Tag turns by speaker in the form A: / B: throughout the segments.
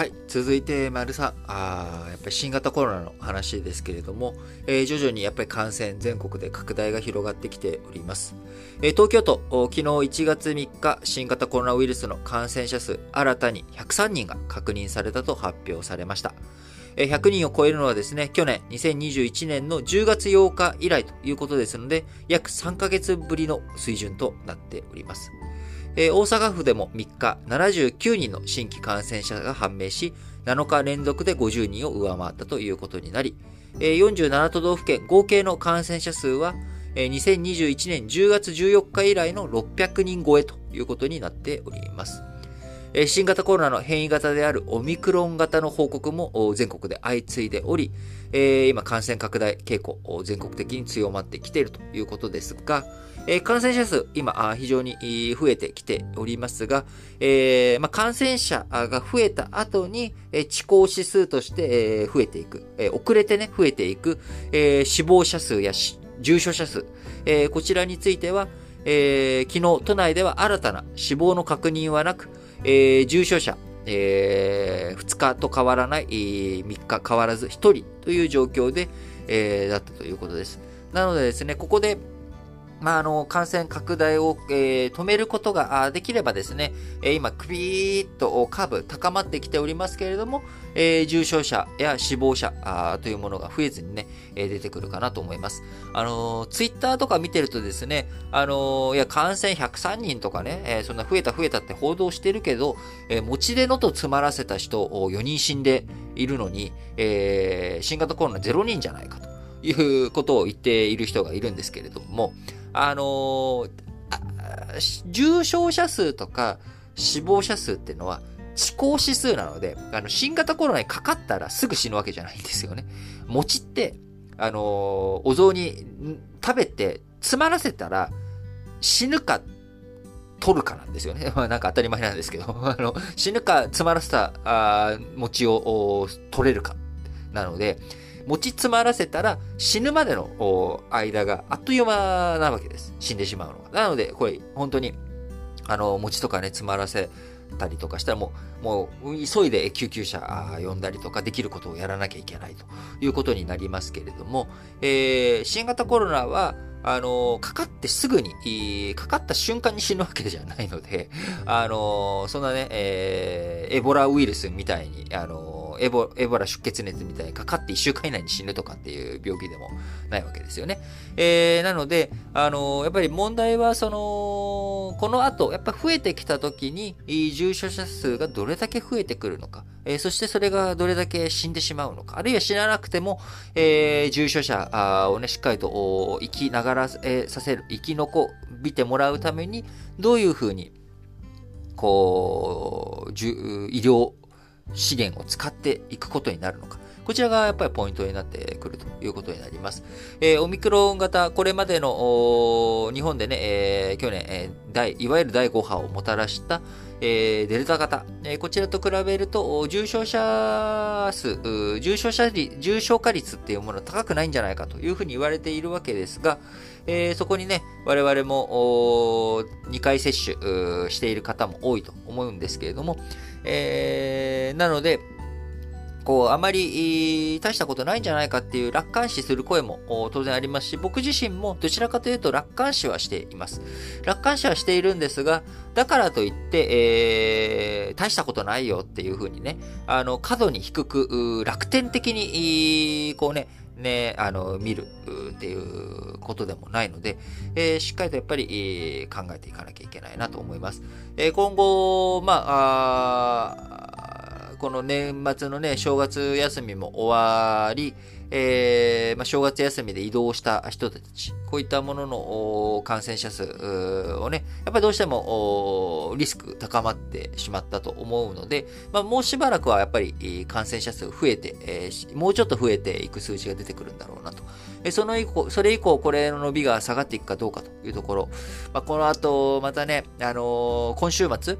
A: はい。続いて、丸さん。あやっぱり新型コロナの話ですけれども、えー、徐々にやっぱり感染全国で拡大が広がってきております。えー、東京都、昨日1月3日、新型コロナウイルスの感染者数、新たに103人が確認されたと発表されました。えー、100人を超えるのはですね、去年2021年の10月8日以来ということですので、約3ヶ月ぶりの水準となっております。えー、大阪府でも3日79人の新規感染者が判明し、7日連続で50人を上回ったということになり、えー、47都道府県合計の感染者数は、えー、2021年10月14日以来の600人超えということになっております。新型コロナの変異型であるオミクロン型の報告も全国で相次いでおり、今感染拡大傾向、全国的に強まってきているということですが、感染者数、今、非常に増えてきておりますが、感染者が増えた後に、遅行指数として、増えていく、遅れてね、増えていく、死亡者数や重症者数、こちらについては、昨日都内では新たな死亡の確認はなく、えー、重症者、えー、2日と変わらない、3日変わらず1人という状況で、えー、だったということです。なのでですね、ここで、まあ、あの、感染拡大を、えー、止めることができればですね、えー、今、クビーっとカーブ高まってきておりますけれども、えー、重症者や死亡者あというものが増えずにね、え、出てくるかなと思います。あの、ツイッターとか見てるとですね、あの、いや、感染103人とかね、え、そんな増えた増えたって報道してるけど、え、持ちでのと詰まらせた人を4人死んでいるのに、え、新型コロナ0人じゃないかということを言っている人がいるんですけれども、あのー、重症者数とか死亡者数っていうのは遅行指数なので、あの、新型コロナにかかったらすぐ死ぬわけじゃないんですよね。餅って、あのー、お雑煮食べて詰まらせたら死ぬか取るかなんですよね。まあなんか当たり前なんですけど、あの、死ぬか詰まらせたあ餅を取れるか。なので、持ち詰まらせたら死ぬまでの間があっという間なわけです。死んでしまうのが。なので、これ、本当に、あの、餅とかね、詰まらせたりとかしたらもう、もう、急いで救急車呼んだりとかできることをやらなきゃいけないということになりますけれども、えー、新型コロナは、あの、かかってすぐに、かかった瞬間に死ぬわけじゃないので、あの、そんなね、えー、エボラウイルスみたいに、あの、エボエボラ出血熱みたいにかかって1週間以内に死ぬとかっていう病気でもないわけですよね。えー、なので、あのやっぱり問題は、その、この後、やっぱ増えてきた時に、重症者数がどれだけ増えてくるのか、えー、そしてそれがどれだけ死んでしまうのか、あるいは死ななくても、えー、重症者をね、しっかりと生きながら、え、させる、生き残ってもらうために、どういうふうに、こう、医療資源を使っていくことになるのか。こちらがやっぱりポイントになってくるということになります。えー、オミクロン型、これまでの日本でね、えー、去年、えー、第、いわゆる第5波をもたらした、えー、デルタ型、えー、こちらと比べると、重症者数、重症者、重症化率っていうものは高くないんじゃないかというふうに言われているわけですが、えー、そこにね、我々も2回接種している方も多いと思うんですけれども、えー、なので、こう、あまり大したことないんじゃないかっていう楽観視する声も当然ありますし、僕自身もどちらかというと楽観視はしています。楽観視はしているんですが、だからといって、えー、大したことないよっていうふうにね、あの、過度に低く、楽天的に、こうね、ね、あの、見るっていうことでもないので、えー、しっかりとやっぱり、えー、考えていかなきゃいけないなと思います。えー、今後、まあ、あこの年末のね、正月休みも終わり、えー、まあ、正月休みで移動した人たち、こういったものの感染者数をね、やっぱりどうしてもリスク高まってしまったと思うので、まあ、もうしばらくはやっぱり感染者数増えて、えー、もうちょっと増えていく数字が出てくるんだろうなと。その以降、それ以降、これの伸びが下がっていくかどうかというところ、まあ、この後、またね、あのー、今週末、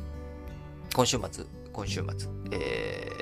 A: 今週末、今週末、えー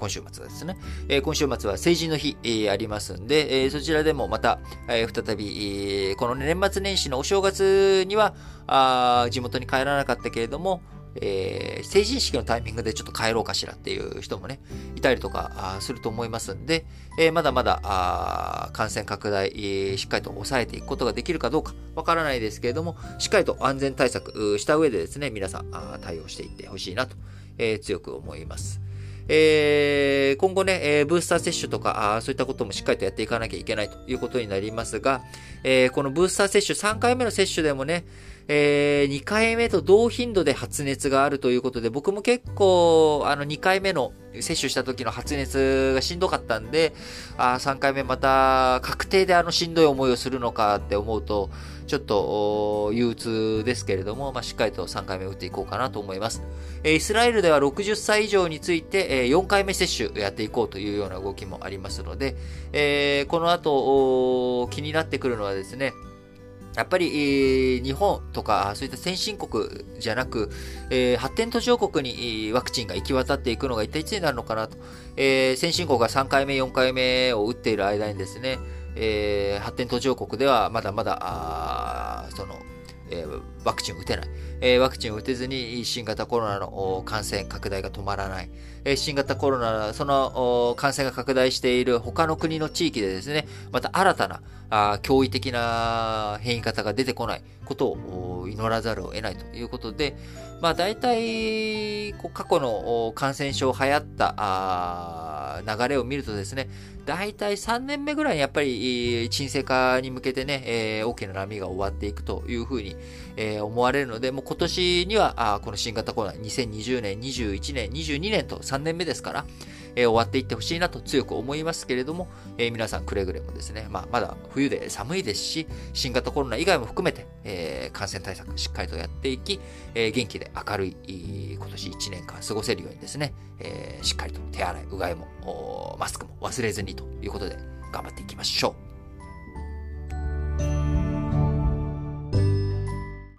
A: 今週末ですね。えー、今週末は成人の日、えー、ありますんで、えー、そちらでもまた、えー、再び、えー、この年末年始のお正月には、あ地元に帰らなかったけれども、えー、成人式のタイミングでちょっと帰ろうかしらっていう人もね、いたりとかすると思いますんで、えー、まだまだ感染拡大、えー、しっかりと抑えていくことができるかどうかわからないですけれども、しっかりと安全対策した上でですね、皆さん対応していってほしいなと、え、強く思います。えー、今後ね、えー、ブースター接種とかあ、そういったこともしっかりとやっていかなきゃいけないということになりますが、えー、このブースター接種、3回目の接種でもね、えー、2回目と同頻度で発熱があるということで、僕も結構、あの、2回目の接種した時の発熱がしんどかったんで、あ3回目また確定であのしんどい思いをするのかって思うと、ちょっと憂鬱ですけれども、まあ、しっかりと3回目打っていこうかなと思います。えイスラエルでは60歳以上について、え4回目接種やっていこうというような動きもありますので、えー、この後気になってくるのはですね、やっぱり、えー、日本とか、そういった先進国じゃなく、えー、発展途上国にワクチンが行き渡っていくのが一体いつになるのかなと。えー、先進国が3回目、4回目を打っている間にですね、えー、発展途上国ではまだまだ、あその、えー、ワクチンを打てない、えー、ワクチンを打てずに新型コロナの感染拡大が止まらない、えー、新型コロナ、その感染が拡大している他の国の地域でですね、また新たなあ驚異的な変異方が出てこない。ことを祈らざるを得ないということで、まあ大体、こう過去の感染症流行ったあ流れを見るとですね、大体3年目ぐらいにやっぱり沈静化に向けてね、えー、大きな波が終わっていくというふうに、えー、思われるので、もう今年にはあこの新型コロナ2020年、21年、22年と3年目ですから、えー、終わっていってほしいなと強く思いますけれども、えー、皆さんくれぐれもですね、まあ、まだ冬で寒いですし、新型コロナ以外も含めて、えー、感染対策しっかりとやっていき、え、元気で明るい今年1年間過ごせるようにですね、え、しっかりと手洗い、うがいも、マスクも忘れずにということで頑張っていきましょう。